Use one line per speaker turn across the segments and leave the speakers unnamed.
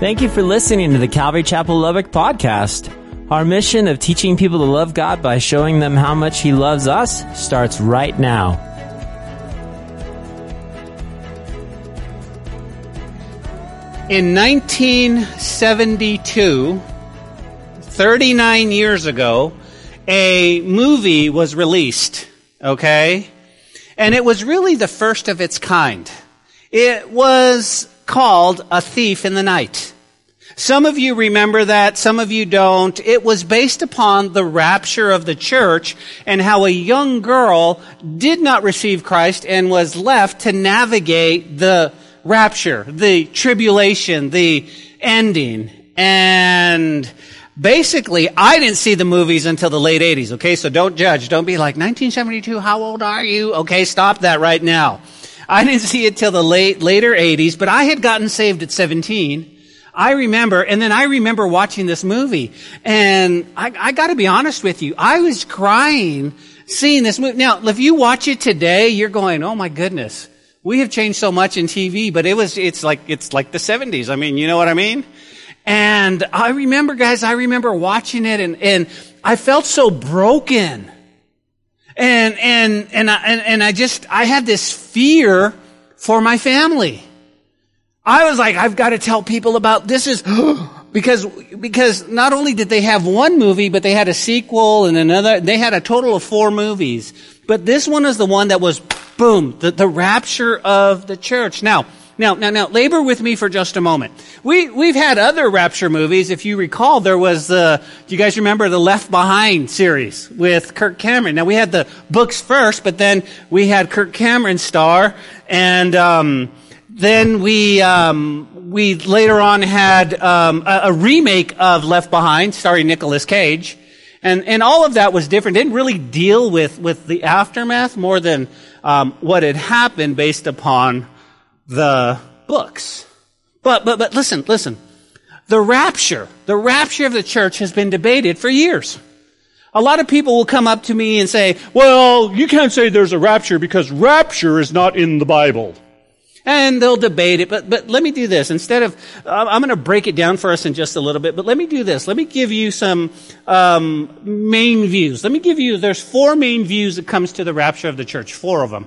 Thank you for listening to the Calvary Chapel Lubbock podcast. Our mission of teaching people to love God by showing them how much He loves us starts right now.
In 1972, 39 years ago, a movie was released, okay? And it was really the first of its kind. It was called A Thief in the Night. Some of you remember that, some of you don't. It was based upon the rapture of the church and how a young girl did not receive Christ and was left to navigate the rapture, the tribulation, the ending. And basically, I didn't see the movies until the late 80s, okay? So don't judge. Don't be like, 1972, how old are you? Okay, stop that right now. I didn't see it till the late, later 80s, but I had gotten saved at 17. I remember, and then I remember watching this movie, and I, I gotta be honest with you, I was crying seeing this movie. Now, if you watch it today, you're going, oh my goodness we have changed so much in TV, but it was, it's like, it's like the 70s. I mean, you know what I mean? And I remember, guys, I remember watching it and, and I felt so broken. And, and, and I, and, and I just, I had this fear for my family. I was like, I've got to tell people about this is, because, because not only did they have one movie, but they had a sequel and another, they had a total of four movies. But this one is the one that was boom, the, the rapture of the church. Now, now, now, now, labor with me for just a moment. We, we've had other rapture movies. If you recall, there was the, do you guys remember the Left Behind series with Kirk Cameron? Now, we had the books first, but then we had Kirk Cameron star, and, um, then we, um, we later on had, um, a, a remake of Left Behind starring Nicolas Cage. And, and all of that was different. Didn't really deal with, with the aftermath more than um, what had happened based upon the books. But, but, but listen, listen. The rapture, the rapture of the church has been debated for years. A lot of people will come up to me and say, well, you can't say there's a rapture because rapture is not in the Bible and they'll debate it. But, but let me do this. Instead of, I'm going to break it down for us in just a little bit, but let me do this. Let me give you some um, main views. Let me give you, there's four main views that comes to the rapture of the church, four of them.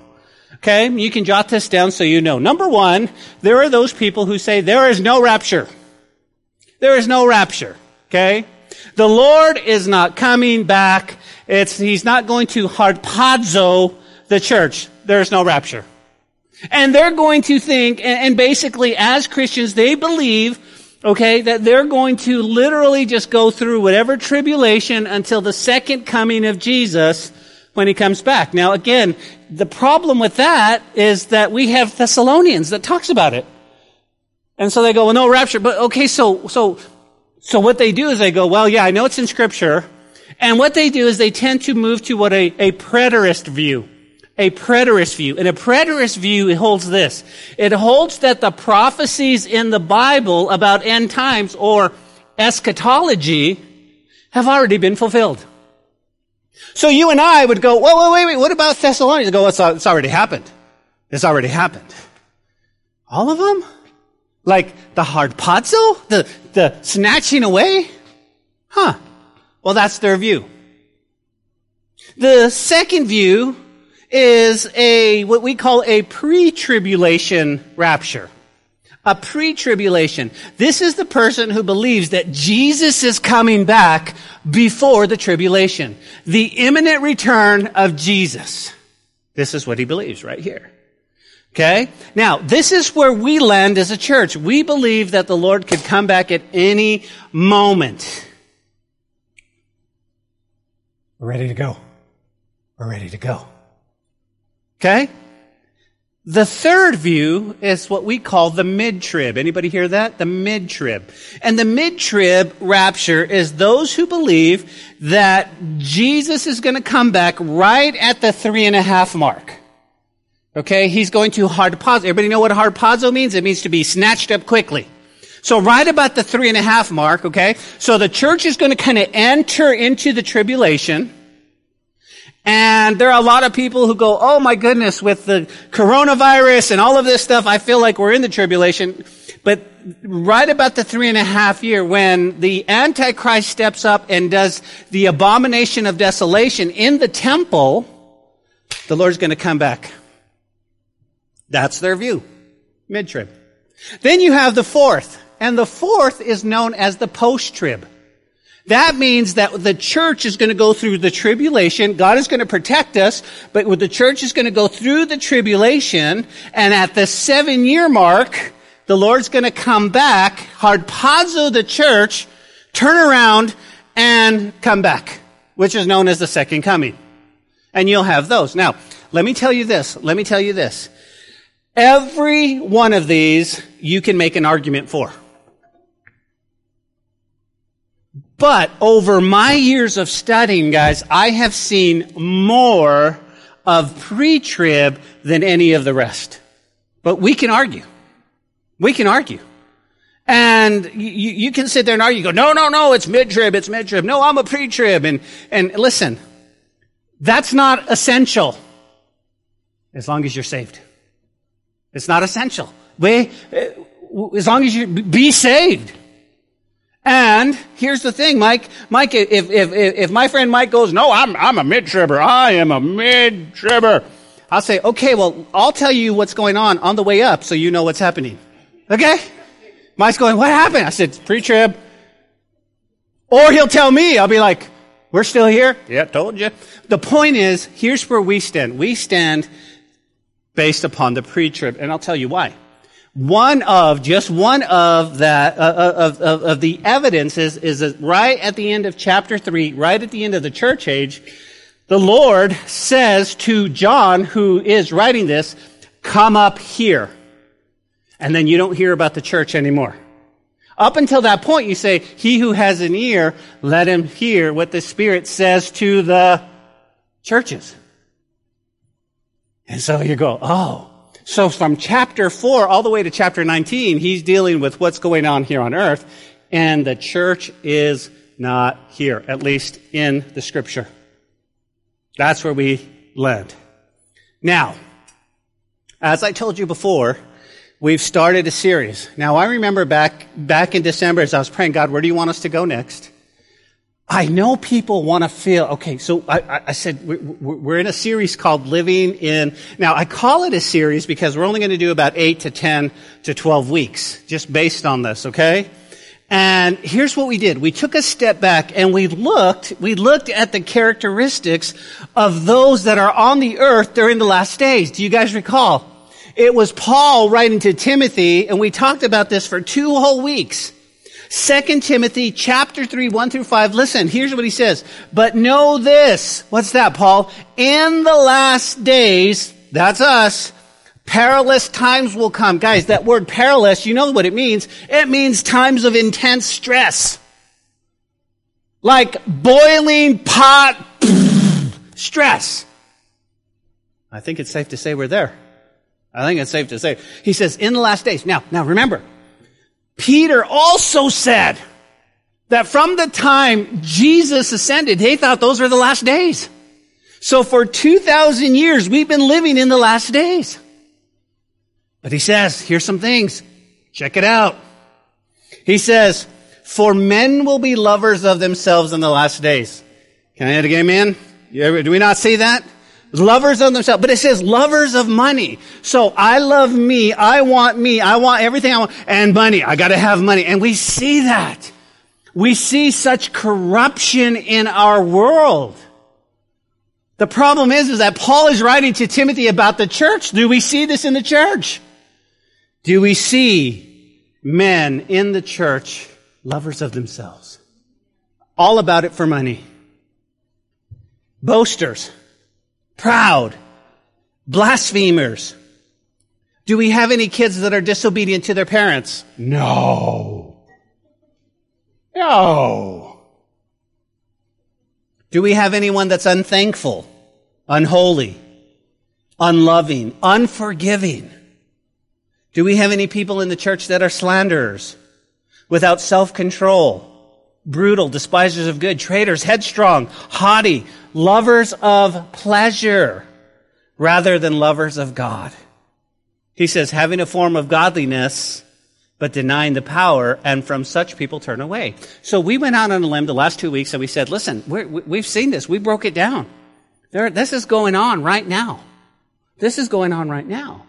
Okay, you can jot this down so you know. Number one, there are those people who say there is no rapture. There is no rapture. Okay? The Lord is not coming back. It's, he's not going to harpazo the church. There's no rapture. And they're going to think, and basically as Christians, they believe, okay, that they're going to literally just go through whatever tribulation until the second coming of Jesus when he comes back. Now again, the problem with that is that we have Thessalonians that talks about it. And so they go, well, no rapture, but okay, so, so, so what they do is they go, well, yeah, I know it's in scripture. And what they do is they tend to move to what a, a preterist view a preterist view. And a preterist view holds this. It holds that the prophecies in the Bible about end times or eschatology have already been fulfilled. So you and I would go, whoa, wait, wait, wait, what about Thessalonians? Go, it's, it's already happened. It's already happened. All of them? Like the hard harpazo? The, the snatching away? Huh. Well, that's their view. The second view is a, what we call a pre-tribulation rapture. A pre-tribulation. This is the person who believes that Jesus is coming back before the tribulation. The imminent return of Jesus. This is what he believes right here. Okay? Now, this is where we land as a church. We believe that the Lord could come back at any moment. We're ready to go. We're ready to go. Okay? The third view is what we call the mid-trib. Anybody hear that? The mid-trib. And the mid-trib rapture is those who believe that Jesus is going to come back right at the three and a half mark. Okay? He's going to harpazo. Everybody know what harpazo means? It means to be snatched up quickly. So right about the three and a half mark, okay? So the church is going to kind of enter into the tribulation. And there are a lot of people who go, oh my goodness, with the coronavirus and all of this stuff, I feel like we're in the tribulation. But right about the three and a half year, when the Antichrist steps up and does the abomination of desolation in the temple, the Lord's going to come back. That's their view. Mid-trib. Then you have the fourth, and the fourth is known as the post-trib. That means that the church is going to go through the tribulation. God is going to protect us, but the church is going to go through the tribulation, and at the seven year mark, the Lord's going to come back, harpazo the church, turn around, and come back, which is known as the second coming. And you'll have those. Now, let me tell you this. Let me tell you this. Every one of these you can make an argument for. But over my years of studying, guys, I have seen more of pre-trib than any of the rest. But we can argue. We can argue. And you, you can sit there and argue, go, no, no, no, it's mid-trib, it's mid-trib. No, I'm a pre-trib. And, and listen, that's not essential as long as you're saved. It's not essential. We, eh, as long as you be saved. And here's the thing, Mike. Mike, if, if, if, my friend Mike goes, no, I'm, I'm a mid-tribber. I am a mid-tribber. I'll say, okay, well, I'll tell you what's going on on the way up so you know what's happening. Okay? Mike's going, what happened? I said, pre-trib. Or he'll tell me, I'll be like, we're still here? Yeah, told you. The point is, here's where we stand. We stand based upon the pre-trib, and I'll tell you why. One of, just one of that, uh, uh, of, of, of, the evidences is that right at the end of chapter 3, right at the end of the church age, the Lord says to John, who is writing this, come up here. And then you don't hear about the church anymore. Up until that point, you say, he who has an ear, let him hear what the Spirit says to the churches. And so you go, oh, so from chapter 4 all the way to chapter 19, he's dealing with what's going on here on earth, and the church is not here, at least in the scripture. That's where we land. Now, as I told you before, we've started a series. Now, I remember back, back in December as I was praying, God, where do you want us to go next? I know people want to feel, okay, so I, I said we're in a series called Living in, now I call it a series because we're only going to do about 8 to 10 to 12 weeks, just based on this, okay? And here's what we did. We took a step back and we looked, we looked at the characteristics of those that are on the earth during the last days. Do you guys recall? It was Paul writing to Timothy and we talked about this for two whole weeks. Second Timothy chapter 3, 1 through 5. Listen, here's what he says. But know this. What's that, Paul? In the last days, that's us, perilous times will come. Guys, that word perilous, you know what it means. It means times of intense stress. Like boiling pot stress. I think it's safe to say we're there. I think it's safe to say. He says, in the last days. Now, now remember, Peter also said that from the time Jesus ascended, they thought those were the last days. So for 2,000 years, we've been living in the last days. But he says, here's some things. Check it out. He says, for men will be lovers of themselves in the last days. Can I add a amen? Do we not see that? Lovers of themselves. But it says lovers of money. So I love me. I want me. I want everything I want. And money. I gotta have money. And we see that. We see such corruption in our world. The problem is, is that Paul is writing to Timothy about the church. Do we see this in the church? Do we see men in the church lovers of themselves? All about it for money. Boasters proud, blasphemers. Do we have any kids that are disobedient to their parents? No. No. Do we have anyone that's unthankful, unholy, unloving, unforgiving? Do we have any people in the church that are slanderers, without self-control, brutal, despisers of good, traitors, headstrong, haughty, lovers of pleasure rather than lovers of God. He says, having a form of godliness, but denying the power, and from such people turn away. So we went out on a limb the last two weeks and we said, listen, we have seen this. We broke it down. There, this is going on right now. This is going on right now.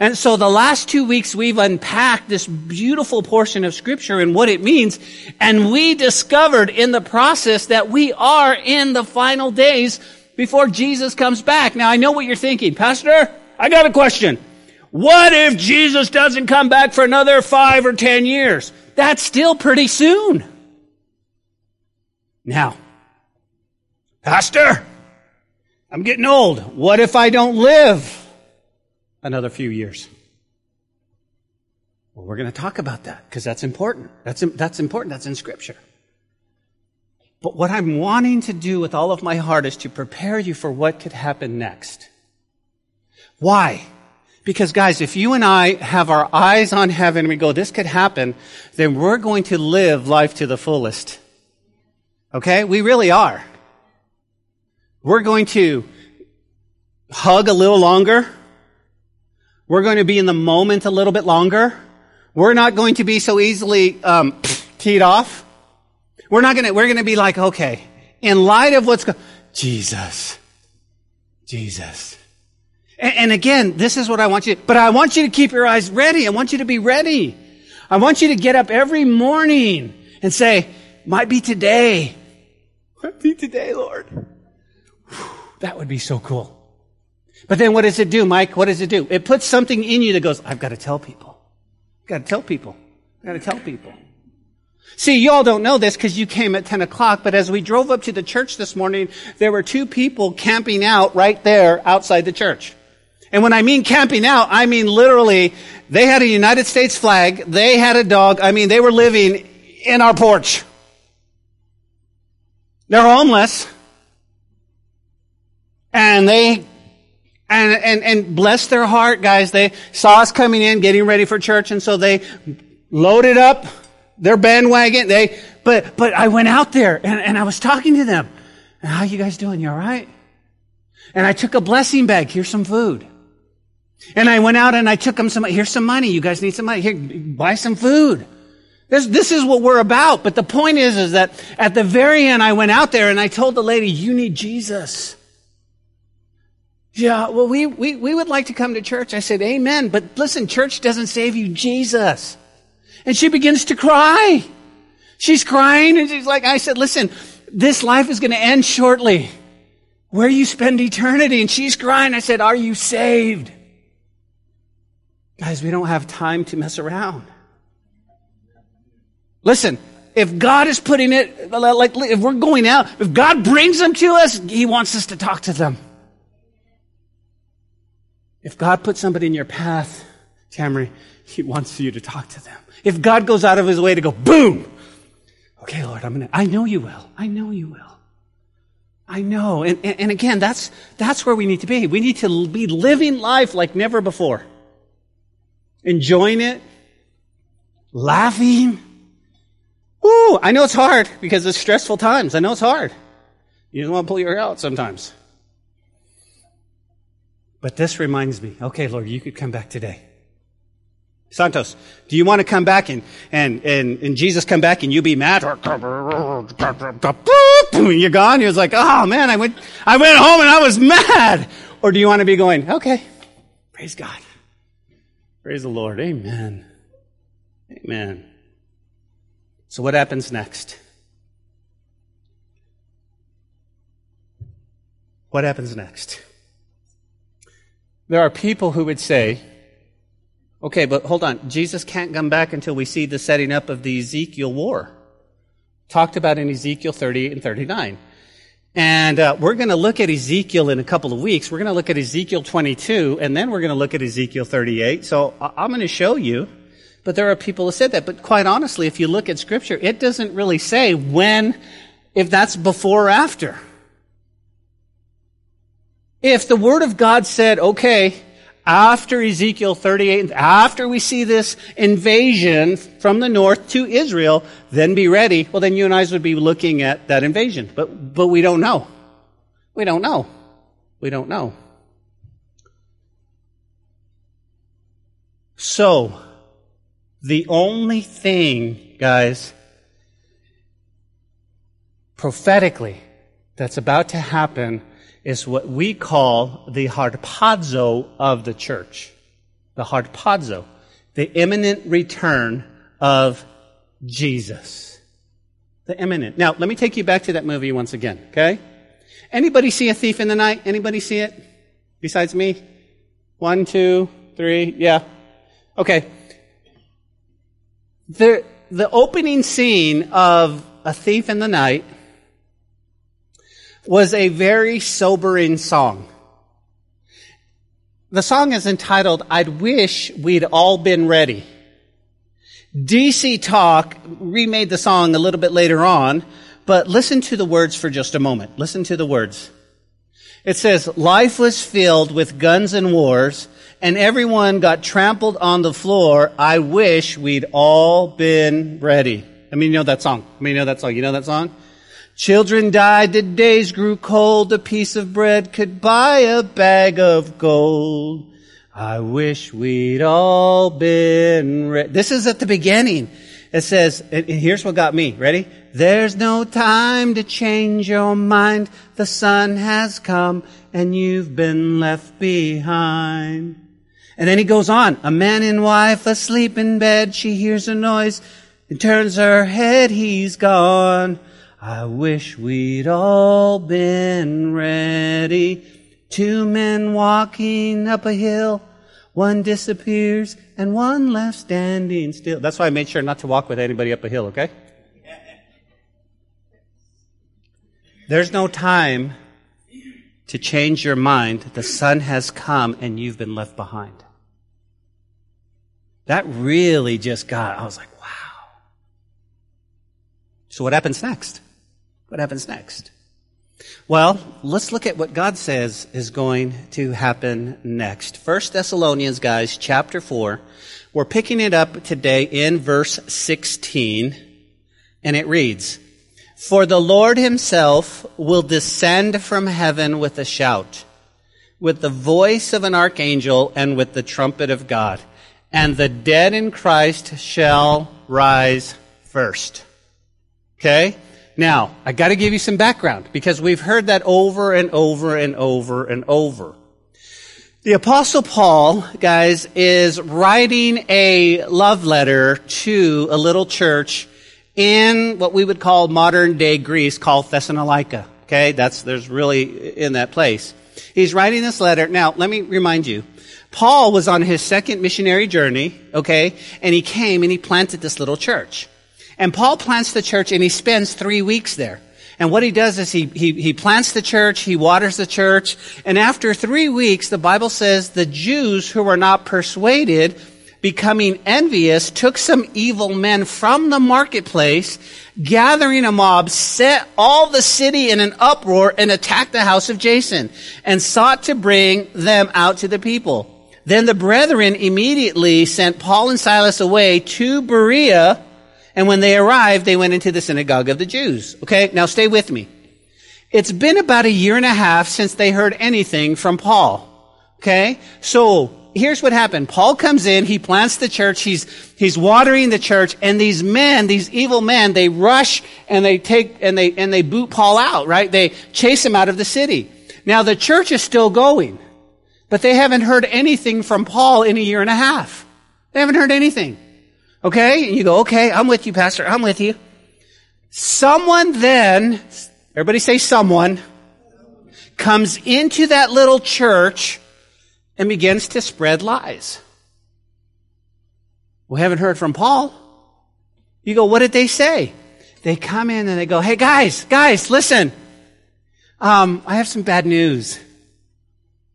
And so the last two weeks we've unpacked this beautiful portion of scripture and what it means. And we discovered in the process that we are in the final days before Jesus comes back. Now I know what you're thinking. Pastor, I got a question. What if Jesus doesn't come back for another five or ten years? That's still pretty soon. Now, Pastor, I'm getting old. What if I don't live another few years? Well, we're going to talk about that because that's important. That's, that's important. That's in scripture. But what I'm wanting to do with all of my heart is to prepare you for what could happen next. Why? Because guys, if you and I have our eyes on heaven and we go, this could happen, then we're going to live life to the fullest. Okay? We really are. We're going to hug a little longer. We're going to be in the moment a little bit longer. We're not going to be so easily um, teed off. We're not going to. We're going to be like, okay, in light of what's going, Jesus, Jesus. And, and again, this is what I want you, but I want you to keep your eyes ready. I want you to be ready. I want you to get up every morning and say, might be today. Might be today, Lord. That would be so cool. But then what does it do, Mike? What does it do? It puts something in you that goes, I've got to tell people. I've got to tell people. I've got to tell people. See, you all don't know this because you came at 10 o'clock, but as we drove up to the church this morning, there were two people camping out right there outside the church. And when I mean camping out, I mean literally, they had a United States flag, they had a dog, I mean, they were living in our porch. They're homeless. And they, and, and, and bless their heart, guys, they saw us coming in, getting ready for church, and so they loaded up their bandwagon. They, but, but I went out there and, and I was talking to them. How you guys doing? You alright? And I took a blessing bag. Here's some food. And I went out and I took them some, here's some money. You guys need some money. Here, buy some food. This, this is what we're about. But the point is, is that at the very end, I went out there and I told the lady, you need Jesus. Yeah, well, we, we, we would like to come to church. I said, amen. But listen, church doesn't save you, Jesus. And she begins to cry. She's crying and she's like, I said, listen, this life is going to end shortly. Where you spend eternity. And she's crying. I said, are you saved? Guys, we don't have time to mess around. Listen, if God is putting it, like, if we're going out, if God brings them to us, He wants us to talk to them. If God puts somebody in your path, Tammy, He wants you to talk to them. If God goes out of His way to go, boom! Okay, Lord, I'm gonna, I know you will. I know you will. I know. And, and, and again, that's, that's where we need to be. We need to be living life like never before enjoying it, laughing. Ooh, I know it's hard because it's stressful times. I know it's hard. You just want to pull your hair out sometimes. But this reminds me, okay, Lord, you could come back today. Santos, do you want to come back and, and, and, and Jesus come back and you be mad? Or you're gone? He was like, oh man, I went, I went home and I was mad. Or do you want to be going, okay, praise God. Praise the Lord. Amen. Amen. So what happens next? What happens next? There are people who would say, okay, but hold on. Jesus can't come back until we see the setting up of the Ezekiel war. Talked about in Ezekiel 38 and 39. And uh, we're going to look at Ezekiel in a couple of weeks. We're going to look at Ezekiel 22, and then we're going to look at Ezekiel 38. So I'm going to show you. But there are people who said that. But quite honestly, if you look at Scripture, it doesn't really say when, if that's before or after. If the Word of God said, okay, after Ezekiel 38, after we see this invasion from the north to Israel, then be ready. Well, then you and I would be looking at that invasion. But, but we don't know. We don't know. We don't know. So, The only thing, guys, prophetically, that's about to happen is what we call the harpazo of the church. The harpazo. The imminent return of Jesus. The imminent. Now, let me take you back to that movie once again, okay? Anybody see a thief in the night? Anybody see it? Besides me? One, two, three, yeah. Okay. The, the opening scene of A Thief in the Night was a very sobering song. The song is entitled, I'd Wish We'd All Been Ready. DC Talk remade the song a little bit later on, but listen to the words for just a moment. Listen to the words. It says, life was filled with guns and wars, and everyone got trampled on the floor. I wish we'd all been ready. I mean, you know that song. I mean, you know that song. You know that song? Children died, the days grew cold, a piece of bread could buy a bag of gold. I wish we'd all been. This is at the beginning. It says, and here's what got me. Ready? There's no time to change your mind. The Son has come and you've been left behind. And then he goes on. A man and wife asleep in bed. She hears a noise and turns her head. He's gone. I wish we'd all been ready. Two men walking up a hill. One disappears and one left standing still. That's why I made sure not to walk with anybody up a hill, okay? There's no time to change your mind. The Son has come and you've been left behind. That really just got, I was like, wow. So what happens next? What happens next? Well, let's look at what God says is going to happen next. First Thessalonians, guys, chapter 4. We're picking it up today in verse 16, and it reads, For the Lord himself will descend from heaven with a shout, with the voice of an archangel, and with the trumpet of God, and the dead in Christ shall rise first. Okay? Now, I gotta give you some background because we've heard that over and over and over and over. The apostle Paul, guys, is writing a love letter to a little church in what we would call modern day Greece called Thessalonica. Okay, that's, there's really in that place. He's writing this letter. Now, let me remind you. Paul was on his second missionary journey, okay, and he came and he planted this little church. And Paul plants the church and he spends three weeks there. And what he does is he, he, he plants the church, he waters the church, and after three weeks, the Bible says the Jews who were not persuaded, becoming envious, took some evil men from the marketplace, gathering a mob, set all the city in an uproar, and attacked the house of Jason, and sought to bring them out to the people. Then the brethren immediately sent Paul and Silas away to Berea, and when they arrived, they went into the synagogue of the Jews. Okay, now stay with me. It's been about a year and a half since they heard anything from Paul. Okay, so here's what happened. Paul comes in, he plants the church, he's, he's watering the church, and these men, these evil men, they rush and they take, and they, and they boot Paul out, right? They chase him out of the city. Now the church is still going, but they haven't heard anything from Paul in a year and a half. They haven't heard anything. Okay? And you go, okay, I'm with you, Pastor. I'm with you. Someone then, everybody say someone, comes into that little church and begins to spread lies. We haven't heard from Paul. You go, what did they say? They come in and they go, hey guys, guys, listen. Um, I have some bad news.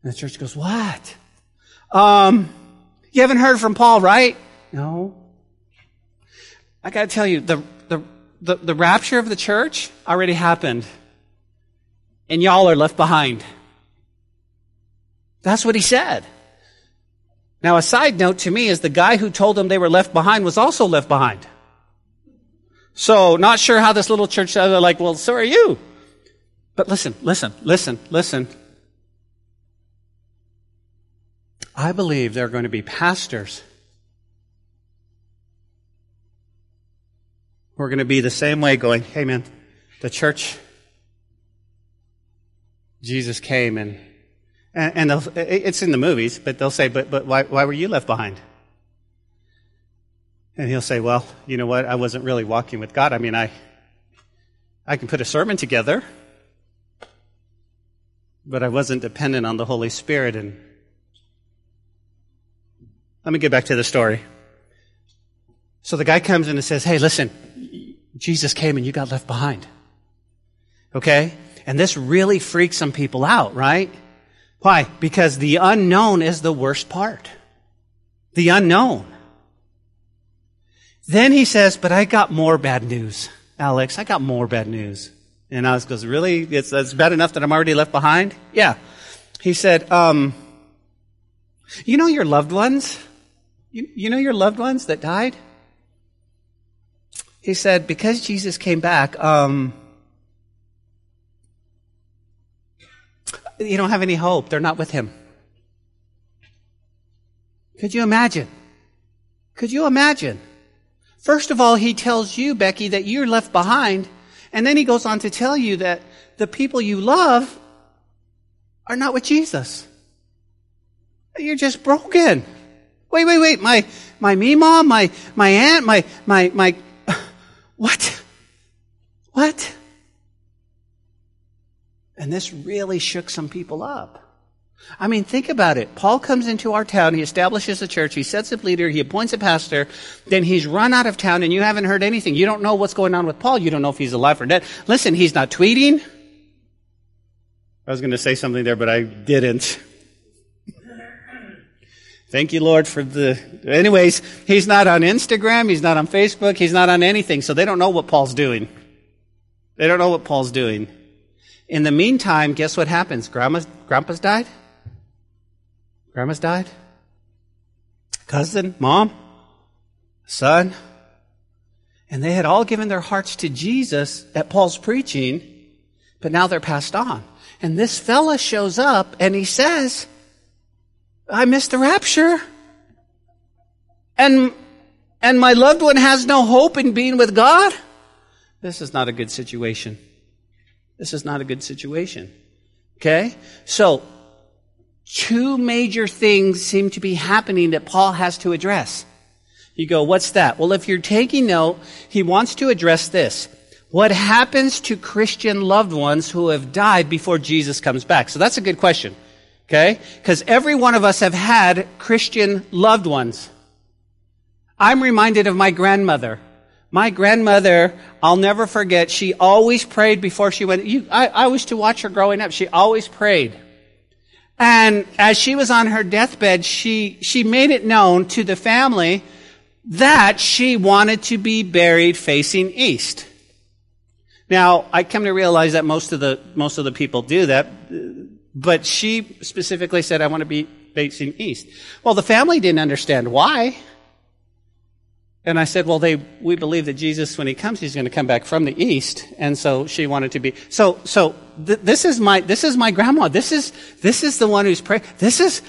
And the church goes, what? Um, you haven't heard from Paul, right? No. I got to tell you, the, the, the, the rapture of the church already happened. And y'all are left behind. That's what he said. Now, a side note to me is the guy who told them they were left behind was also left behind. So, not sure how this little church, they're like, well, so are you. But listen, listen, listen, listen. I believe there are going to be pastors We're going to be the same way going, hey man, the church, Jesus came and, and, and it's in the movies, but they'll say, but, but why, why were you left behind? And he'll say, well, you know what? I wasn't really walking with God. I mean, I, I can put a sermon together, but I wasn't dependent on the Holy Spirit. And let me get back to the story. So the guy comes in and says, Hey, listen, Jesus came and you got left behind. Okay? And this really freaks some people out, right? Why? Because the unknown is the worst part. The unknown. Then he says, but I got more bad news. Alex, I got more bad news. And Alex goes, really? It's, it's bad enough that I'm already left behind? Yeah. He said, um, you know your loved ones? You, you know your loved ones that died? He said, because Jesus came back, um, you don't have any hope. They're not with him. Could you imagine? Could you imagine? First of all, he tells you, Becky, that you're left behind. And then he goes on to tell you that the people you love are not with Jesus. You're just broken. Wait, wait, wait. My, my me mom, my, my aunt, my, my, my, what? What? And this really shook some people up. I mean, think about it. Paul comes into our town, he establishes a church, he sets up leader, he appoints a pastor, then he's run out of town and you haven't heard anything. You don't know what's going on with Paul. You don't know if he's alive or dead. Listen, he's not tweeting. I was going to say something there, but I didn't. Thank you, Lord, for the. Anyways, he's not on Instagram, he's not on Facebook, he's not on anything, so they don't know what Paul's doing. They don't know what Paul's doing. In the meantime, guess what happens? Grandma's, grandpa's died? Grandma's died? Cousin? Mom? Son? And they had all given their hearts to Jesus at Paul's preaching, but now they're passed on. And this fella shows up and he says, I missed the rapture. And, and my loved one has no hope in being with God. This is not a good situation. This is not a good situation. Okay? So, two major things seem to be happening that Paul has to address. You go, what's that? Well, if you're taking note, he wants to address this. What happens to Christian loved ones who have died before Jesus comes back? So that's a good question. Okay? Because every one of us have had Christian loved ones. I'm reminded of my grandmother. My grandmother, I'll never forget, she always prayed before she went. You, I, I used to watch her growing up. She always prayed. And as she was on her deathbed, she, she made it known to the family that she wanted to be buried facing east. Now, I come to realize that most of the, most of the people do that. But she specifically said, I want to be facing east. Well, the family didn't understand why. And I said, well, they, we believe that Jesus, when he comes, he's going to come back from the east. And so she wanted to be, so, so th- this is my, this is my grandma. This is, this is the one who's praying. This is,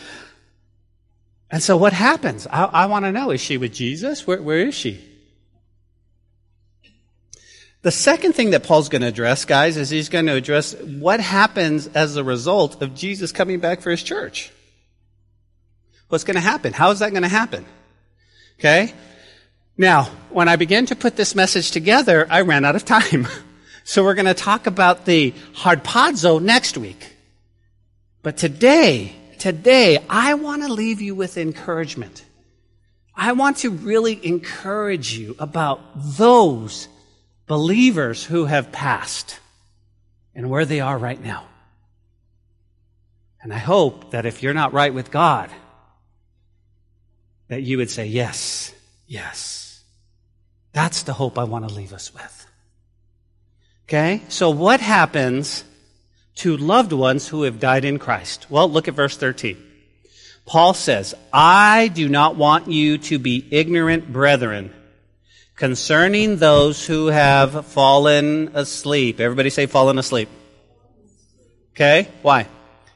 and so what happens? I, I want to know, is she with Jesus? Where, where is she? The second thing that Paul's going to address, guys, is he's going to address what happens as a result of Jesus coming back for his church. What's going to happen? How is that going to happen? Okay? Now, when I began to put this message together, I ran out of time. so we're going to talk about the harpazo next week. But today, today, I want to leave you with encouragement. I want to really encourage you about those believers who have passed and where they are right now. And I hope that if you're not right with God, that you would say, yes, yes. That's the hope I want to leave us with. Okay? So what happens to loved ones who have died in Christ? Well, look at verse 13. Paul says, I do not want you to be ignorant, brethren, concerning those who have fallen asleep. Everybody say fallen asleep. Okay? Why?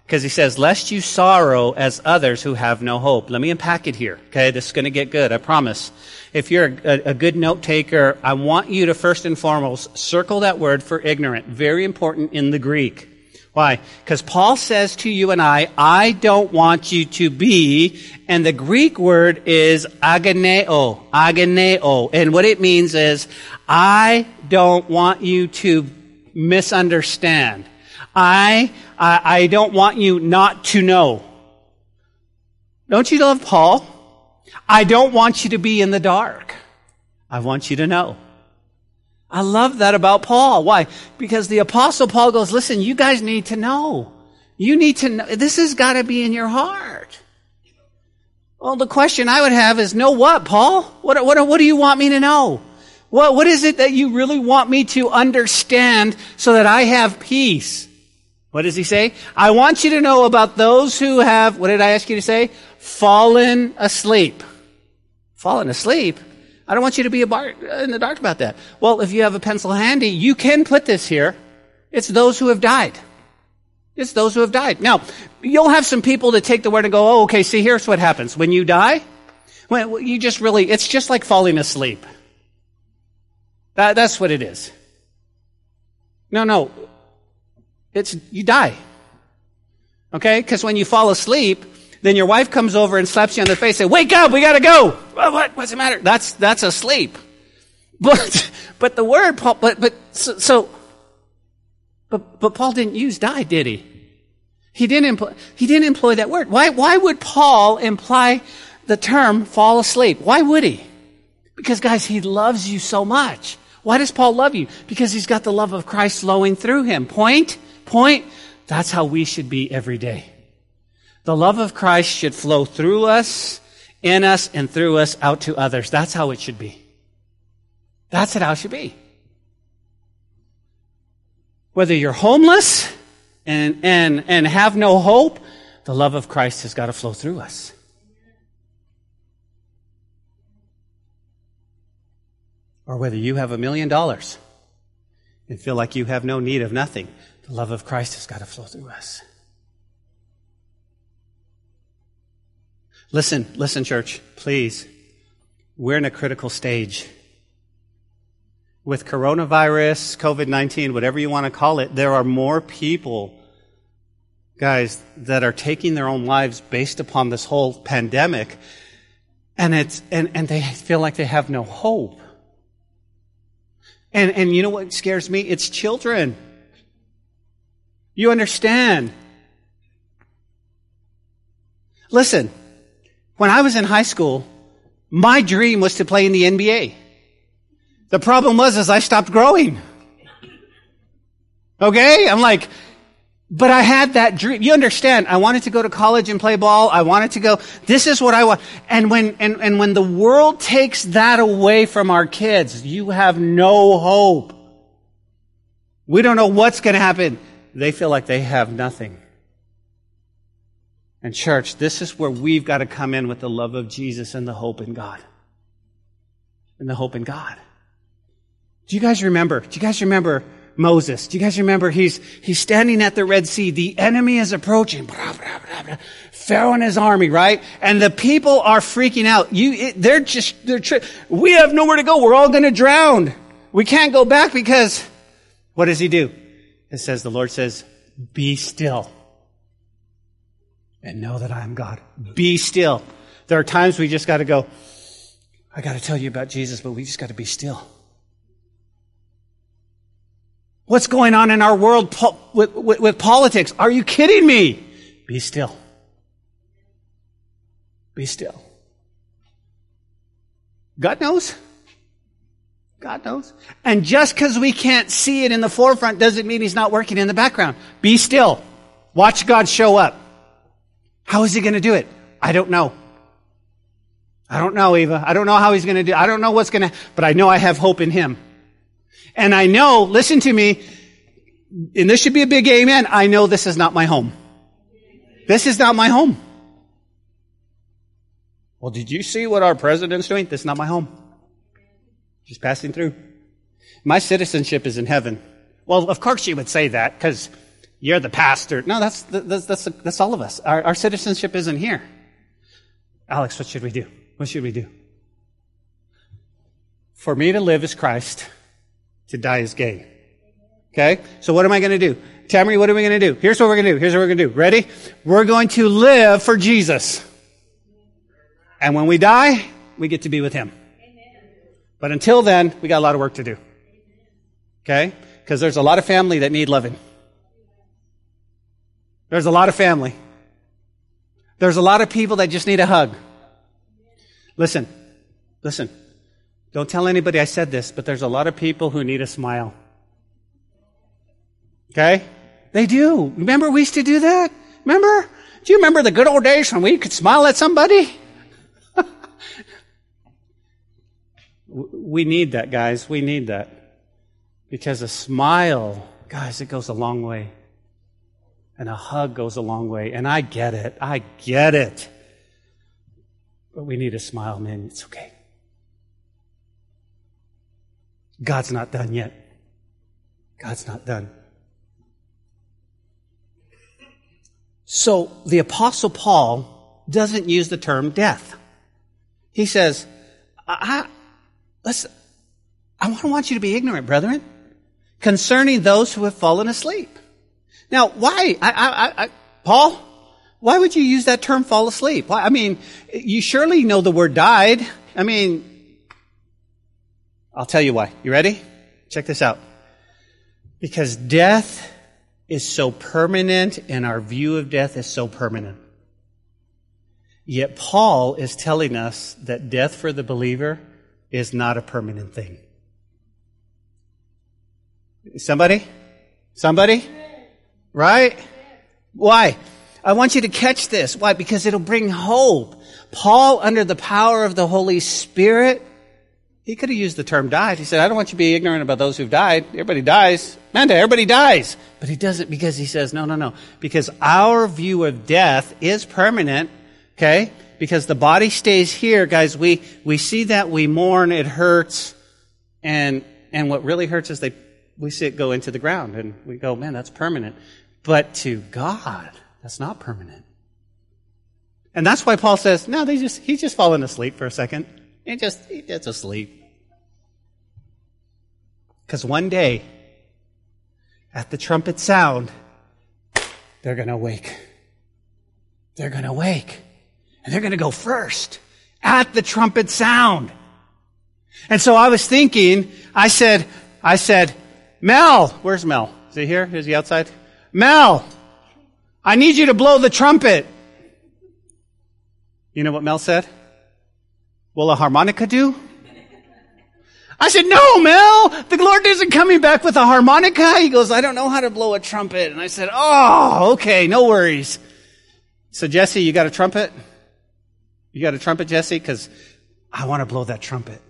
Because he says, lest you sorrow as others who have no hope. Let me unpack it here. Okay, this is going to get good, I promise. If you're a, a good note taker, I want you to first and foremost circle that word for ignorant. Very important in the Greek. Why? Because Paul says to you and I, I don't want you to be, and the Greek word is aganeo, aganeo. And what it means is, I don't want you to misunderstand. I, I, I don't want you not to know. Don't you love Paul? I don't want you to be in the dark. I want you to know. I love that about Paul. Why? Because the apostle Paul goes, listen, you guys need to know. You need to know. This has got to be in your heart. Well, the question I would have is, know what, Paul? What, what, what do you want me to know? What, what is it that you really want me to understand so that I have peace? What does he say? I want you to know about those who have, what did I ask you to say? Fallen asleep. Fallen asleep? I don't want you to be bar- uh, in the dark about that. Well, if you have a pencil handy, you can put this here. It's those who have died. It's those who have died. Now, you'll have some people that take the word and go, oh, okay, see, here's what happens. When you die, when you just really, it's just like falling asleep. That, that's what it is. No, no. It's, you die. Okay? Because when you fall asleep, then your wife comes over and slaps you on the face and say, wake up, we gotta go. Well, what, what's the matter? That's, that's asleep. But, but the word, Paul, but, but, so, so, but, but Paul didn't use die, did he? He didn't employ, he didn't employ that word. Why, why would Paul imply the term fall asleep? Why would he? Because guys, he loves you so much. Why does Paul love you? Because he's got the love of Christ flowing through him. Point, point. That's how we should be every day. The love of Christ should flow through us, in us, and through us out to others. That's how it should be. That's how it should be. Whether you're homeless and, and, and have no hope, the love of Christ has got to flow through us. Or whether you have a million dollars and feel like you have no need of nothing, the love of Christ has got to flow through us. Listen, listen, church, please. We're in a critical stage. With coronavirus, COVID 19, whatever you want to call it, there are more people, guys, that are taking their own lives based upon this whole pandemic. And it's, and, and they feel like they have no hope. And, and you know what scares me? It's children. You understand. Listen, when I was in high school, my dream was to play in the NBA. The problem was is I stopped growing. Okay? I'm like, but I had that dream. You understand? I wanted to go to college and play ball. I wanted to go. This is what I want. And when, and, and when the world takes that away from our kids, you have no hope. We don't know what's going to happen. They feel like they have nothing. And church, this is where we've got to come in with the love of Jesus and the hope in God. And the hope in God. Do you guys remember? Do you guys remember Moses. Do you guys remember he's, he's standing at the Red Sea. The enemy is approaching. Blah, blah, blah, Pharaoh and his army, right? And the people are freaking out. You, it, they're just, they're, tri- we have nowhere to go. We're all going to drown. We can't go back because what does he do? It says, the Lord says, be still and know that I am God. Be still. There are times we just got to go, I got to tell you about Jesus, but we just got to be still. What's going on in our world po- with, with, with politics? Are you kidding me? Be still. Be still. God knows. God knows. And just because we can't see it in the forefront doesn't mean He's not working in the background. Be still. Watch God show up. How is He going to do it? I don't know. I don't know, Eva. I don't know how He's going to do. I don't know what's going to, but I know I have hope in Him. And I know, listen to me, and this should be a big amen, I know this is not my home. This is not my home. Well, did you see what our president's doing? This is not my home. Just passing through. My citizenship is in heaven. Well, of course you would say that, because You're the pastor. No, that's, that's, that's, that's all of us. Our, our citizenship isn't here. Alex, what should we do? What should we do? For me to live is Christ, to die is gain. Okay? So what am I going to do? Tammy, what are we going to do? Here's what we're going to do. Here's what we're going to do. Ready? We're going to live for Jesus. And when we die, we get to be with Him. But until then, we got a lot of work to do. Okay? Because there's a lot of family that need loving. There's a lot of family. There's a lot of people that just need a hug. Listen, listen. Don't tell anybody I said this, but there's a lot of people who need a smile. Okay? They do. Remember we used to do that? Remember? Do you remember the good old days when we could smile at somebody? we need that, guys. We need that. Because a smile, guys, it goes a long way. And a hug goes a long way. And I get it. I get it. But we need a smile, man. It's okay. God's not done yet. God's not done. So the apostle Paul doesn't use the term death. He says, I, listen, I don't want you to be ignorant, brethren, concerning those who have fallen asleep. Now, why? I, I, I, Paul, why would you use that term fall asleep? Why? I mean, you surely know the word died. I mean, I'll tell you why. You ready? Check this out. Because death is so permanent and our view of death is so permanent. Yet Paul is telling us that death for the believer is not a permanent thing. Somebody? Somebody? Right? Why? I want you to catch this. Why? Because it'll bring hope. Paul, under the power of the Holy Spirit, he could have used the term died. He said, I don't want you to be ignorant about those who've died. Everybody dies. Manda, everybody dies. But he does it because he says, no, no, no. Because our view of death is permanent, okay? Because the body stays here, guys. We, we see that, we mourn, it hurts, and, and what really hurts is they, we see it go into the ground, and we go, man, that's permanent. But to God, that's not permanent. And that's why Paul says, no, they just, he's just fallen asleep for a second. He just, he gets asleep. Because one day, at the trumpet sound, they're going to wake. They're going to wake. And they're going to go first at the trumpet sound. And so I was thinking, I said, I said, Mel, where's Mel? Is he here? Is he outside? Mel, I need you to blow the trumpet. You know what Mel said? Will a harmonica do? I said, no, Mel, the Lord isn't coming back with a harmonica. He goes, I don't know how to blow a trumpet. And I said, oh, okay, no worries. So Jesse, you got a trumpet? You got a trumpet, Jesse? Cause I want to blow that trumpet.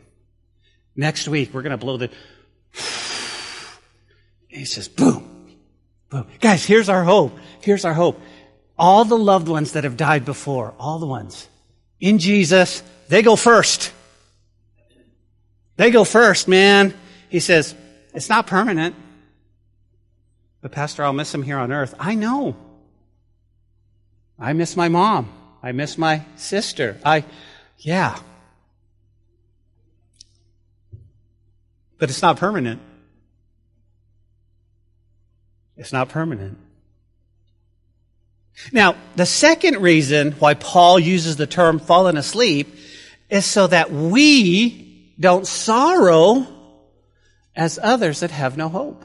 Next week, we're going to blow the, he says, boom, boom. Guys, here's our hope. Here's our hope. All the loved ones that have died before, all the ones in Jesus, they go first. They go first, man. He says, it's not permanent. But Pastor, I'll miss them here on earth. I know. I miss my mom. I miss my sister. I, yeah. But it's not permanent. It's not permanent. Now, the second reason why Paul uses the term fallen asleep is so that we don't sorrow as others that have no hope.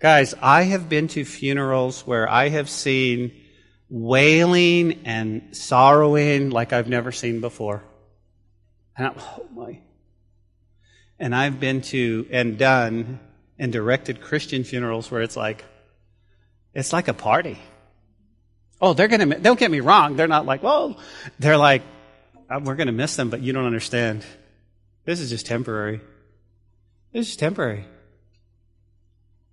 Guys, I have been to funerals where I have seen wailing and sorrowing like I've never seen before. And I'm, oh my. And I've been to and done and directed Christian funerals where it's like, it's like a party. Oh, they're going to, don't get me wrong. They're not like, well, they're like, uh, we're going to miss them, but you don't understand. This is just temporary. This is temporary.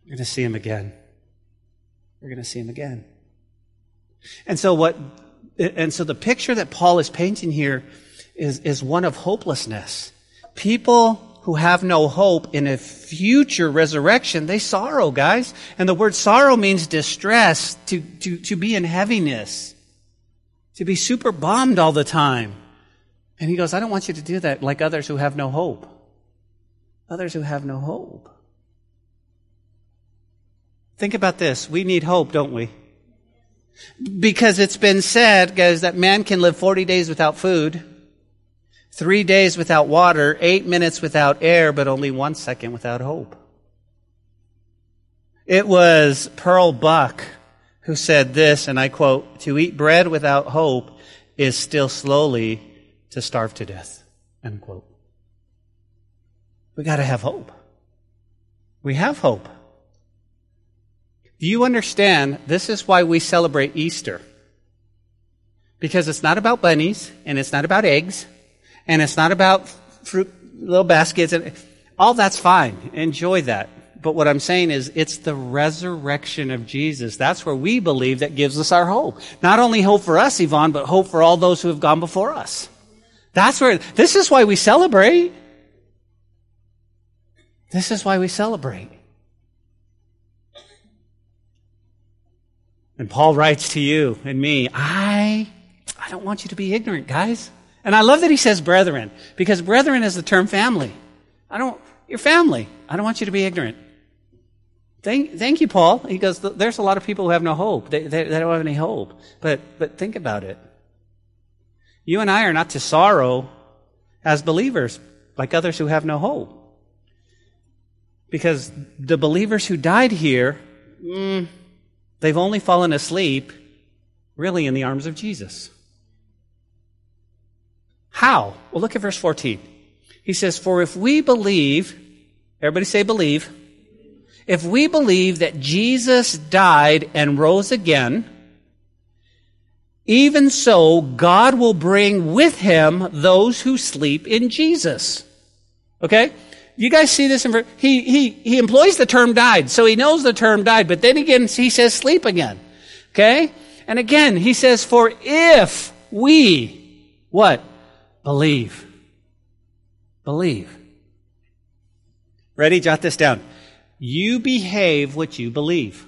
You're going to see him again. We're going to see him again. And so what, and so the picture that Paul is painting here is, is one of hopelessness. People who have no hope in a future resurrection, they sorrow, guys. And the word sorrow means distress, to, to, to be in heaviness, to be super bummed all the time. And he goes, I don't want you to do that like others who have no hope. Others who have no hope. Think about this. We need hope, don't we? Because it's been said, guys, that man can live 40 days without food, three days without water, eight minutes without air, but only one second without hope. It was Pearl Buck who said this, and I quote, to eat bread without hope is still slowly to starve to death. End quote. We gotta have hope. We have hope. Do you understand? This is why we celebrate Easter. Because it's not about bunnies, and it's not about eggs, and it's not about fruit, little baskets, and all that's fine. Enjoy that. But what I'm saying is, it's the resurrection of Jesus. That's where we believe that gives us our hope. Not only hope for us, Yvonne, but hope for all those who have gone before us. That's where, this is why we celebrate. This is why we celebrate. And Paul writes to you and me, I, I don't want you to be ignorant, guys. And I love that he says brethren, because brethren is the term family. I don't, your family. I don't want you to be ignorant. Thank, thank you, Paul. He goes, there's a lot of people who have no hope. They, they, they don't have any hope. But, but think about it. You and I are not to sorrow as believers, like others who have no hope. Because the believers who died here, mm, They've only fallen asleep, really, in the arms of Jesus. How? Well, look at verse 14. He says, For if we believe, everybody say believe, if we believe that Jesus died and rose again, even so, God will bring with him those who sleep in Jesus. Okay? You guys see this? In, he, he, he employs the term died, so he knows the term died, but then again, he says sleep again. Okay? And again, he says, for if we, what? Believe. Believe. Ready? Jot this down. You behave what you believe.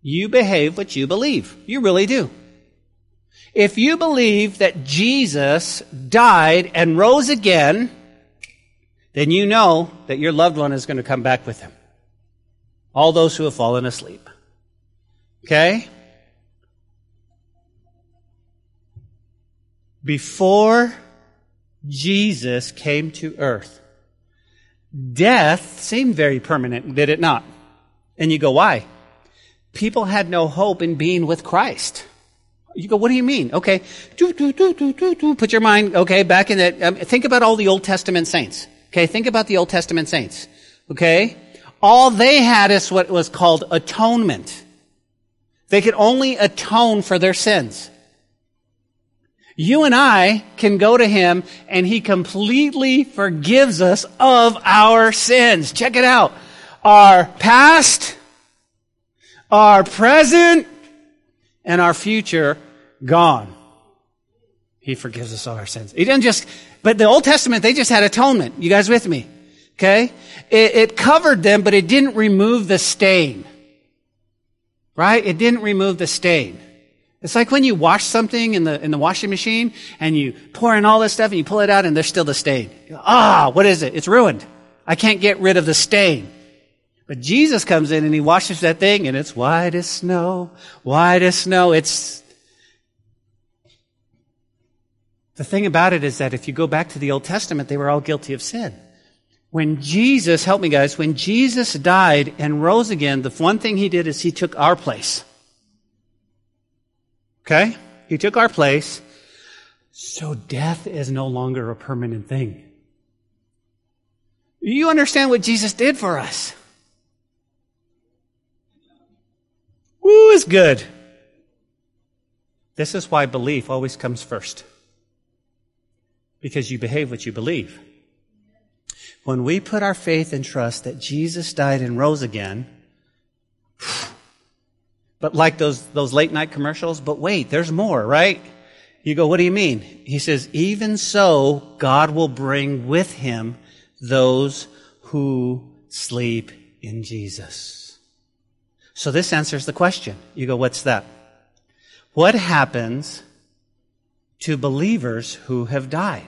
You behave what you believe. You really do. If you believe that Jesus died and rose again, then you know that your loved one is going to come back with him. All those who have fallen asleep. Okay? Before Jesus came to earth, death seemed very permanent, did it not? And you go, why? People had no hope in being with Christ. You go, what do you mean? Okay, do, do, do, do, do, do. put your mind, okay, back in that. Um, think about all the Old Testament saints. Okay, think about the Old Testament saints. Okay? All they had is what was called atonement. They could only atone for their sins. You and I can go to Him and He completely forgives us of our sins. Check it out. Our past, our present, and our future gone. He forgives us all our sins. He didn't just, but the Old Testament, they just had atonement. You guys with me? Okay? It, it covered them, but it didn't remove the stain. Right? It didn't remove the stain. It's like when you wash something in the, in the washing machine and you pour in all this stuff and you pull it out and there's still the stain. Ah, what is it? It's ruined. I can't get rid of the stain. But Jesus comes in and he washes that thing and it's white as snow, white as snow. It's The thing about it is that if you go back to the Old Testament, they were all guilty of sin. When Jesus, help me guys, when Jesus died and rose again, the one thing he did is he took our place. Okay? He took our place. So death is no longer a permanent thing. You understand what Jesus did for us? Woo is good. This is why belief always comes first because you behave what you believe. When we put our faith and trust that Jesus died and rose again, but like those, those late night commercials, but wait, there's more, right? You go, what do you mean? He says, even so, God will bring with him those who sleep in Jesus. So this answers the question. You go, what's that? What happens to believers who have died?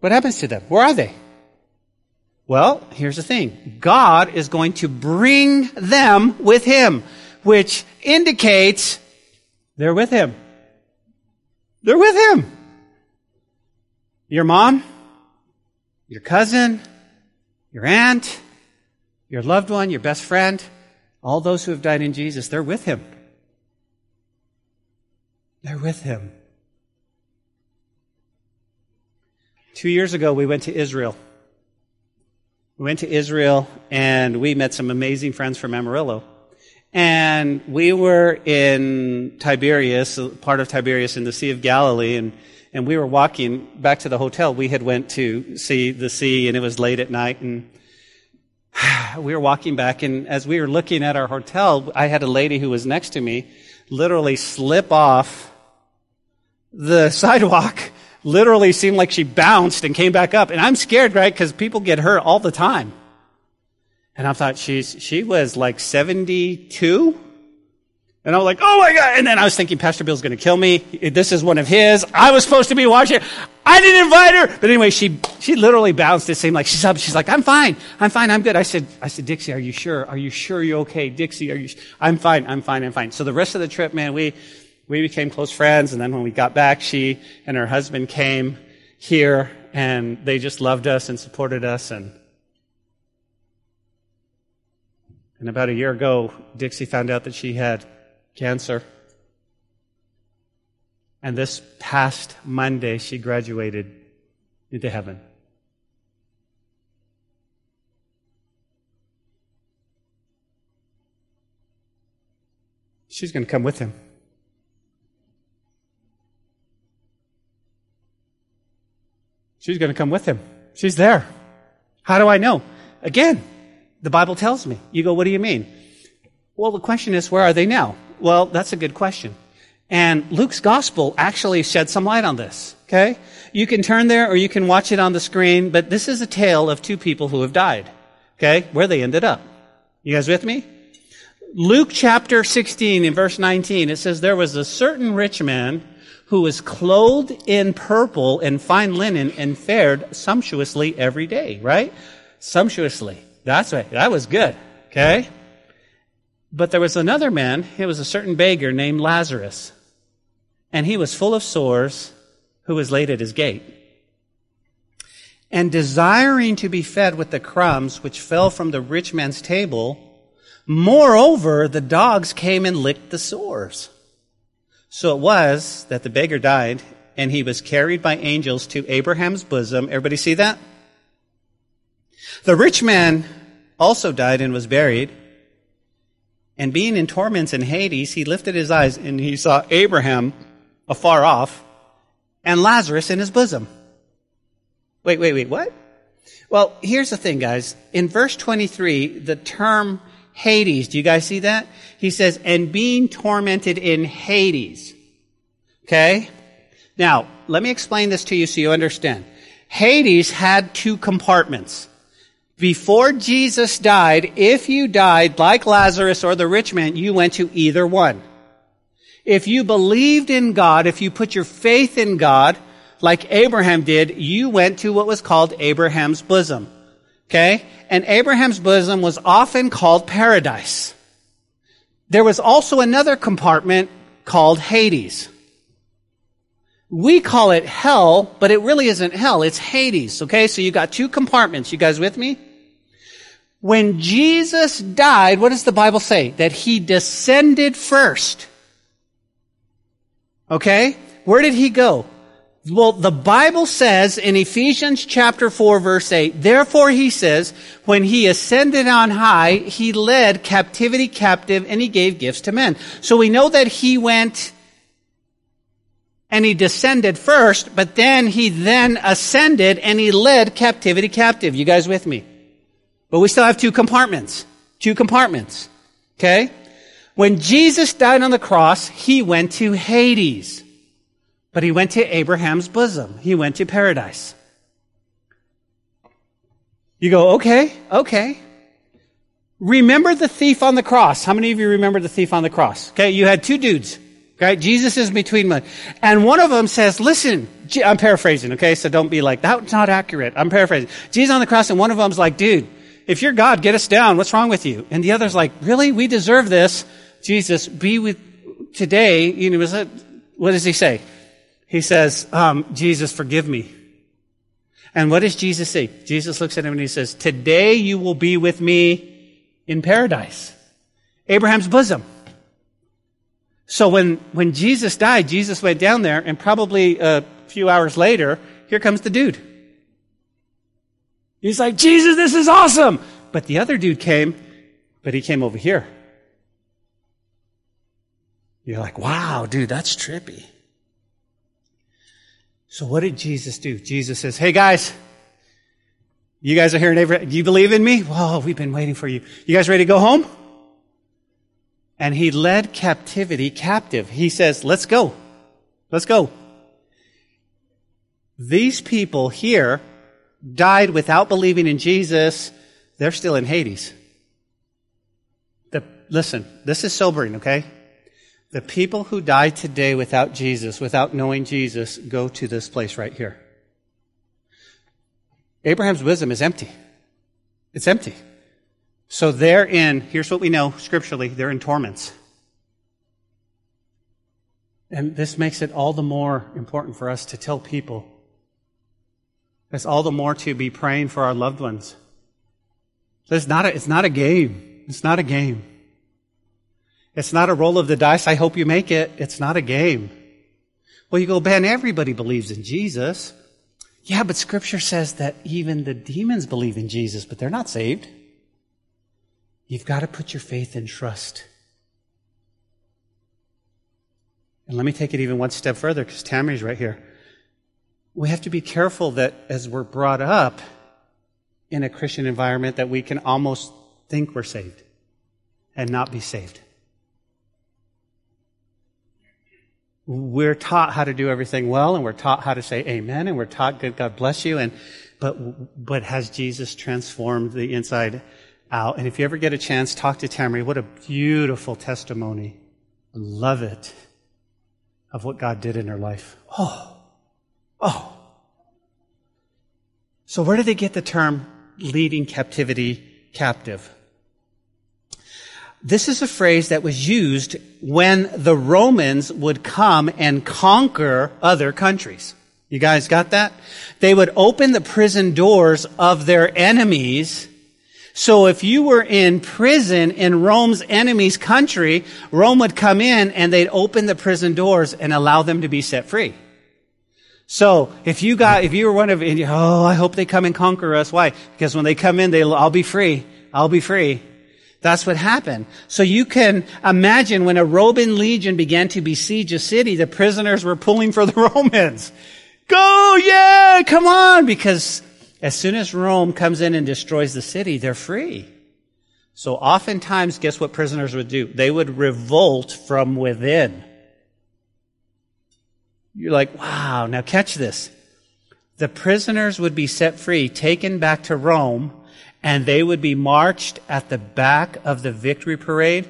What happens to them? Where are they? Well, here's the thing. God is going to bring them with Him, which indicates they're with Him. They're with Him. Your mom, your cousin, your aunt, your loved one, your best friend, all those who have died in Jesus, they're with Him. They're with Him. Two years ago, we went to Israel. We went to Israel and we met some amazing friends from Amarillo. And we were in Tiberias, part of Tiberias in the Sea of Galilee, and, and we were walking back to the hotel. We had went to see the sea and it was late at night and we were walking back and as we were looking at our hotel, I had a lady who was next to me literally slip off the sidewalk literally seemed like she bounced and came back up. And I'm scared, right? Because people get hurt all the time. And I thought she's, she was like 72. And I was like, oh my God. And then I was thinking, Pastor Bill's going to kill me. This is one of his. I was supposed to be watching. I didn't invite her. But anyway, she, she literally bounced. It seemed like she's up. She's like, I'm fine. I'm fine. I'm good. I said, I said, Dixie, are you sure? Are you sure you're okay? Dixie, are you, I'm fine. I'm fine. I'm fine. So the rest of the trip, man, we, we became close friends. And then when we got back, she and her husband came here and they just loved us and supported us. And, and about a year ago, Dixie found out that she had cancer. And this past Monday, she graduated into heaven. She's going to come with him. She's going to come with him. She's there. How do I know? Again, the Bible tells me. You go, what do you mean? Well, the question is, where are they now? Well, that's a good question. And Luke's gospel actually shed some light on this. Okay? You can turn there or you can watch it on the screen, but this is a tale of two people who have died. Okay? Where they ended up. You guys with me? Luke chapter 16 in verse 19, it says, There was a certain rich man who was clothed in purple and fine linen and fared sumptuously every day, right? Sumptuously. That's right. That was good. Okay? But there was another man, it was a certain beggar named Lazarus, and he was full of sores, who was laid at his gate. And desiring to be fed with the crumbs which fell from the rich man's table, moreover, the dogs came and licked the sores. So it was that the beggar died and he was carried by angels to Abraham's bosom. Everybody see that? The rich man also died and was buried. And being in torments in Hades, he lifted his eyes and he saw Abraham afar off and Lazarus in his bosom. Wait, wait, wait, what? Well, here's the thing, guys. In verse 23, the term Hades. Do you guys see that? He says, and being tormented in Hades. Okay? Now, let me explain this to you so you understand. Hades had two compartments. Before Jesus died, if you died like Lazarus or the rich man, you went to either one. If you believed in God, if you put your faith in God, like Abraham did, you went to what was called Abraham's bosom. Okay? And Abraham's bosom was often called paradise. There was also another compartment called Hades. We call it hell, but it really isn't hell. It's Hades. Okay? So you got two compartments. You guys with me? When Jesus died, what does the Bible say? That he descended first. Okay? Where did he go? Well, the Bible says in Ephesians chapter 4 verse 8, therefore he says, when he ascended on high, he led captivity captive and he gave gifts to men. So we know that he went and he descended first, but then he then ascended and he led captivity captive. You guys with me? But we still have two compartments. Two compartments. Okay? When Jesus died on the cross, he went to Hades. But he went to Abraham's bosom. He went to paradise. You go, okay, okay. Remember the thief on the cross. How many of you remember the thief on the cross? Okay, you had two dudes. Okay, Jesus is between them. And one of them says, listen, I'm paraphrasing, okay, so don't be like, that's not accurate. I'm paraphrasing. Jesus on the cross, and one of them's like, dude, if you're God, get us down. What's wrong with you? And the other's like, really? We deserve this. Jesus, be with today. You know, what does he say? He says, um, Jesus, forgive me. And what does Jesus say? Jesus looks at him and he says, today you will be with me in paradise. Abraham's bosom. So when, when Jesus died, Jesus went down there and probably a few hours later, here comes the dude. He's like, Jesus, this is awesome. But the other dude came, but he came over here. You're like, wow, dude, that's trippy. So what did Jesus do? Jesus says, hey guys, you guys are here in Abraham. Do you believe in me? Whoa, we've been waiting for you. You guys ready to go home? And he led captivity captive. He says, let's go. Let's go. These people here died without believing in Jesus, they're still in Hades. The, listen, this is sobering, okay? The people who die today without Jesus, without knowing Jesus, go to this place right here. Abraham's bosom is empty. It's empty. So they're in, here's what we know scripturally, they're in torments. And this makes it all the more important for us to tell people it's all the more to be praying for our loved ones. It's not a, it's not a game. It's not a game. It's not a roll of the dice. I hope you make it. It's not a game. Well, you go, Ben, everybody believes in Jesus. Yeah, but scripture says that even the demons believe in Jesus, but they're not saved. You've got to put your faith and trust. And let me take it even one step further because Tammy's right here we have to be careful that as we're brought up in a Christian environment that we can almost think we're saved and not be saved. We're taught how to do everything well and we're taught how to say amen and we're taught good God bless you and but but has Jesus transformed the inside out? And if you ever get a chance, talk to Tammy. What a beautiful testimony. Love it of what God did in her life. Oh. Oh. So where did they get the term leading captivity captive? This is a phrase that was used when the Romans would come and conquer other countries. You guys got that? They would open the prison doors of their enemies. So if you were in prison in Rome's enemy's country, Rome would come in and they'd open the prison doors and allow them to be set free. So if you got, if you were one of, oh, I hope they come and conquer us. Why? Because when they come in, they'll, I'll be free. I'll be free. That's what happened. So you can imagine when a Roman legion began to besiege a city, the prisoners were pulling for the Romans. Go, yeah, come on, because as soon as Rome comes in and destroys the city, they're free. So oftentimes, guess what prisoners would do? They would revolt from within. You're like, wow, now catch this. The prisoners would be set free, taken back to Rome, and they would be marched at the back of the victory parade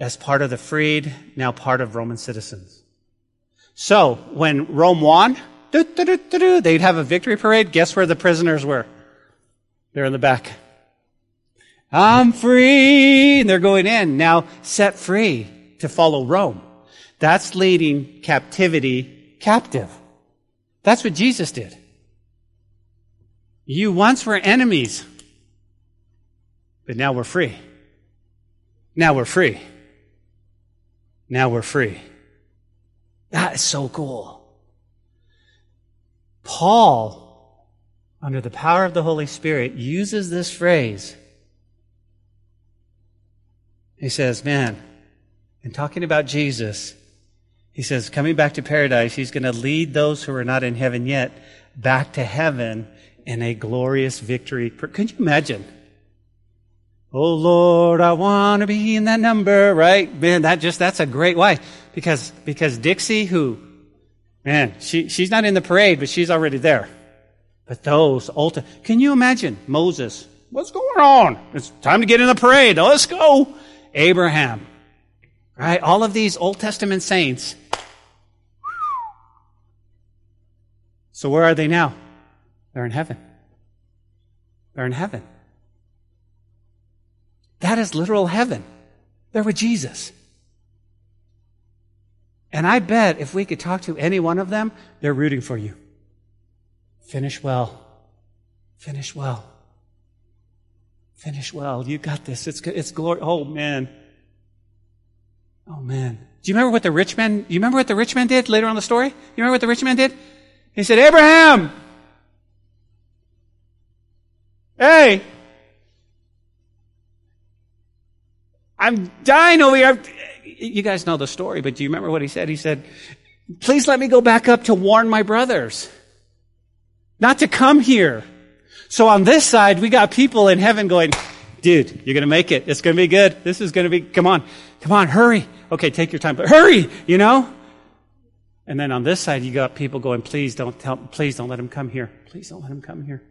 as part of the freed, now part of Roman citizens. So, when Rome won, they'd have a victory parade. Guess where the prisoners were? They're in the back. I'm free! And they're going in, now set free to follow Rome. That's leading captivity captive. That's what Jesus did. You once were enemies, but now we're free. Now we're free. Now we're free. That is so cool. Paul, under the power of the Holy Spirit, uses this phrase. He says, man, in talking about Jesus, he says, coming back to paradise, he's going to lead those who are not in heaven yet back to heaven in a glorious victory. Could you imagine? Oh Lord, I want to be in that number, right? Man, that just, that's a great why? Because, because Dixie, who, man, she, she's not in the parade, but she's already there. But those Old, can you imagine Moses? What's going on? It's time to get in the parade. Let's go. Abraham. Right? All of these Old Testament saints. So where are they now? They're in heaven. They're in heaven. That is literal heaven. They're with Jesus. And I bet if we could talk to any one of them, they're rooting for you. Finish well. Finish well. Finish well. You got this. It's, it's glory. Oh man. Oh man. Do you remember what the rich man, you remember what the rich man did later on the story? You remember what the rich man did? He said, Abraham! Hey! I'm dying over here. You guys know the story, but do you remember what he said? He said, please let me go back up to warn my brothers not to come here. So on this side, we got people in heaven going, dude, you're going to make it. It's going to be good. This is going to be, come on, come on, hurry. Okay, take your time, but hurry, you know? And then on this side, you got people going, please don't tell, please don't let him come here. Please don't let him come here.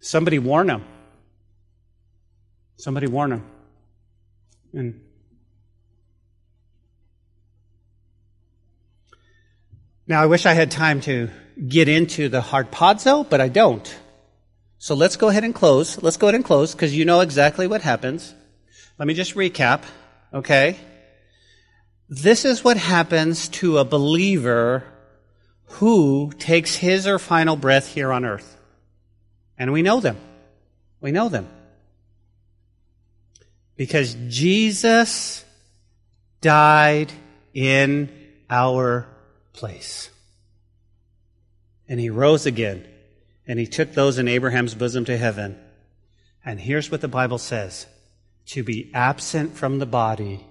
Somebody warn him. Somebody warn him. And now I wish I had time to get into the harpazo, but I don't. So let's go ahead and close. Let's go ahead and close because you know exactly what happens. Let me just recap, okay? This is what happens to a believer who takes his or final breath here on earth. And we know them. We know them. Because Jesus died in our place. And he rose again. And he took those in Abraham's bosom to heaven. And here's what the Bible says to be absent from the body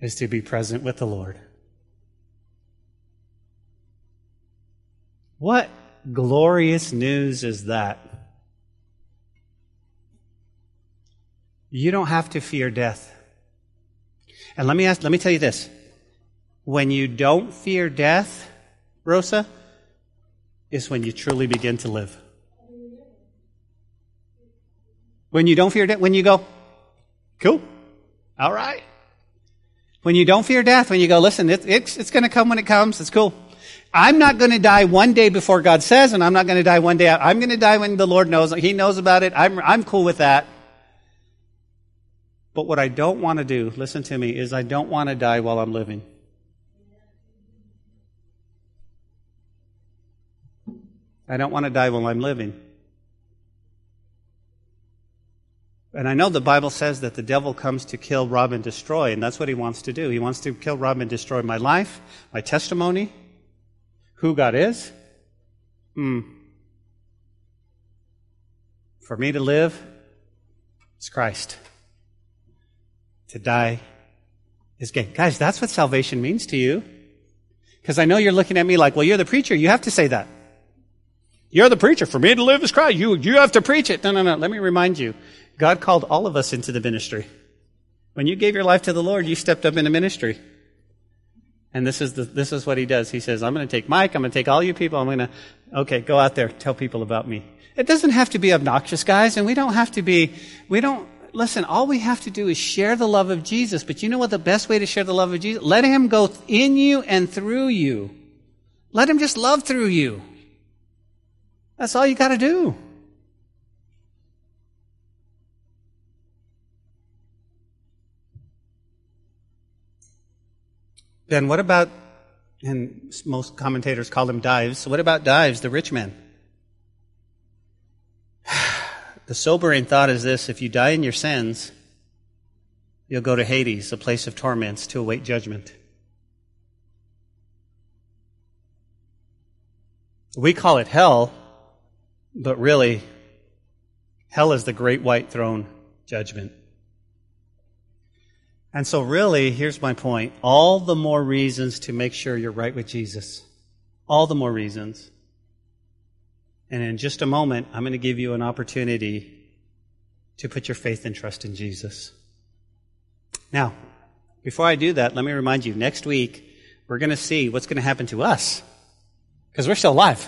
is to be present with the Lord. What glorious news is that? You don't have to fear death. And let me ask, let me tell you this. When you don't fear death, Rosa, is when you truly begin to live. When you don't fear death, when you go, cool, all right. When you don't fear death, when you go, listen, it, it's, it's going to come when it comes. It's cool. I'm not going to die one day before God says, and I'm not going to die one day. I'm going to die when the Lord knows. He knows about it. I'm, I'm cool with that. But what I don't want to do, listen to me, is I don't want to die while I'm living. I don't want to die while I'm living. And I know the Bible says that the devil comes to kill, rob, and destroy, and that's what he wants to do. He wants to kill, rob, and destroy my life, my testimony, who God is. Hmm. For me to live, it's Christ. To die is gain. Guys, that's what salvation means to you. Because I know you're looking at me like, well, you're the preacher. You have to say that. You're the preacher. For me to live is Christ. You, you have to preach it. No, no, no. Let me remind you. God called all of us into the ministry. When you gave your life to the Lord, you stepped up into ministry. And this is the, this is what he does. He says, I'm going to take Mike. I'm going to take all you people. I'm going to, okay, go out there. Tell people about me. It doesn't have to be obnoxious, guys. And we don't have to be, we don't, listen, all we have to do is share the love of Jesus. But you know what the best way to share the love of Jesus? Let him go in you and through you. Let him just love through you. That's all you got to do. Then what about, and most commentators call him Dives, what about Dives, the rich man? The sobering thought is this if you die in your sins, you'll go to Hades, a place of torments, to await judgment. We call it hell, but really, hell is the great white throne judgment. And so, really, here's my point all the more reasons to make sure you're right with Jesus. All the more reasons. And in just a moment, I'm going to give you an opportunity to put your faith and trust in Jesus. Now, before I do that, let me remind you next week, we're going to see what's going to happen to us Because we're still alive.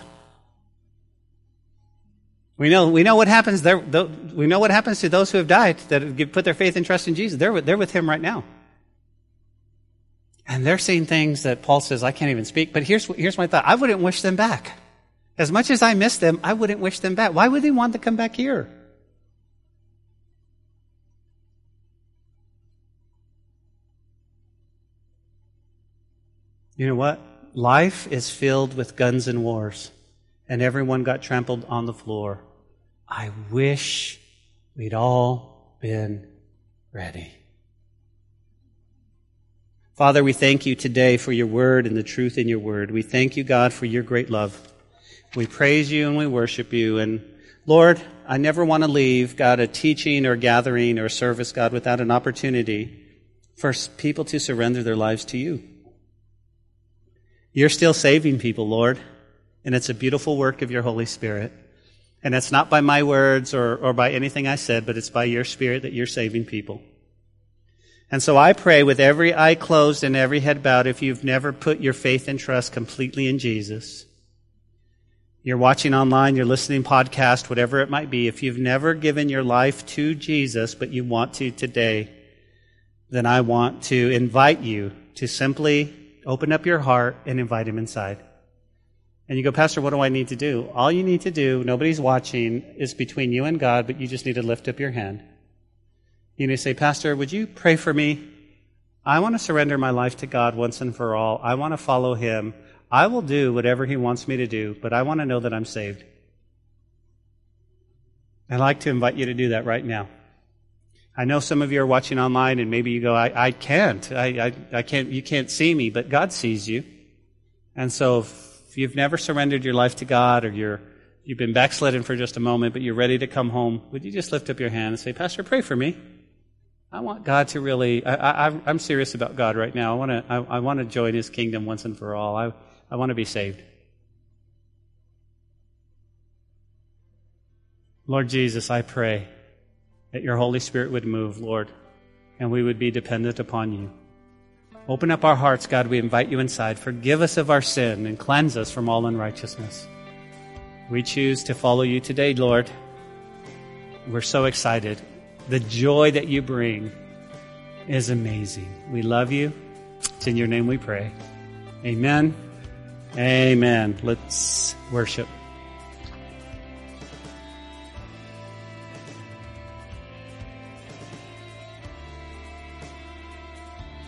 We know, we know what happens there. We know what happens to those who have died that have put their faith and trust in Jesus. They're, they're with Him right now. And they're seeing things that Paul says, I can't even speak. But here's, here's my thought. I wouldn't wish them back. As much as I miss them, I wouldn't wish them back. Why would they want to come back here? You know what? Life is filled with guns and wars, and everyone got trampled on the floor. I wish we'd all been ready. Father, we thank you today for your word and the truth in your word. We thank you, God, for your great love. We praise you and we worship you. And Lord, I never want to leave, God, a teaching or gathering or service, God, without an opportunity for people to surrender their lives to you. You're still saving people, Lord, and it's a beautiful work of your Holy Spirit. And it's not by my words or, or by anything I said, but it's by your spirit that you're saving people. And so I pray with every eye closed and every head bowed, if you've never put your faith and trust completely in Jesus, you're watching online, you're listening podcast, whatever it might be, if you've never given your life to Jesus, but you want to today, then I want to invite you to simply open up your heart and invite him inside. And you go, Pastor, what do I need to do? All you need to do, nobody's watching, is between you and God, but you just need to lift up your hand. You need to say, Pastor, would you pray for me? I want to surrender my life to God once and for all. I want to follow Him. I will do whatever He wants me to do, but I want to know that I'm saved. I'd like to invite you to do that right now. I know some of you are watching online and maybe you go, I, I can't. I, I, I can't, you can't see me, but God sees you. And so if you've never surrendered your life to God or you're, you've been backslidden for just a moment, but you're ready to come home, would you just lift up your hand and say, Pastor, pray for me? I want God to really, I, I'm serious about God right now. I want to, I, I want to join His kingdom once and for all. I, I want to be saved. Lord Jesus, I pray that your Holy Spirit would move, Lord, and we would be dependent upon you. Open up our hearts, God. We invite you inside. Forgive us of our sin and cleanse us from all unrighteousness. We choose to follow you today, Lord. We're so excited. The joy that you bring is amazing. We love you. It's in your name we pray. Amen. Amen. Let's worship.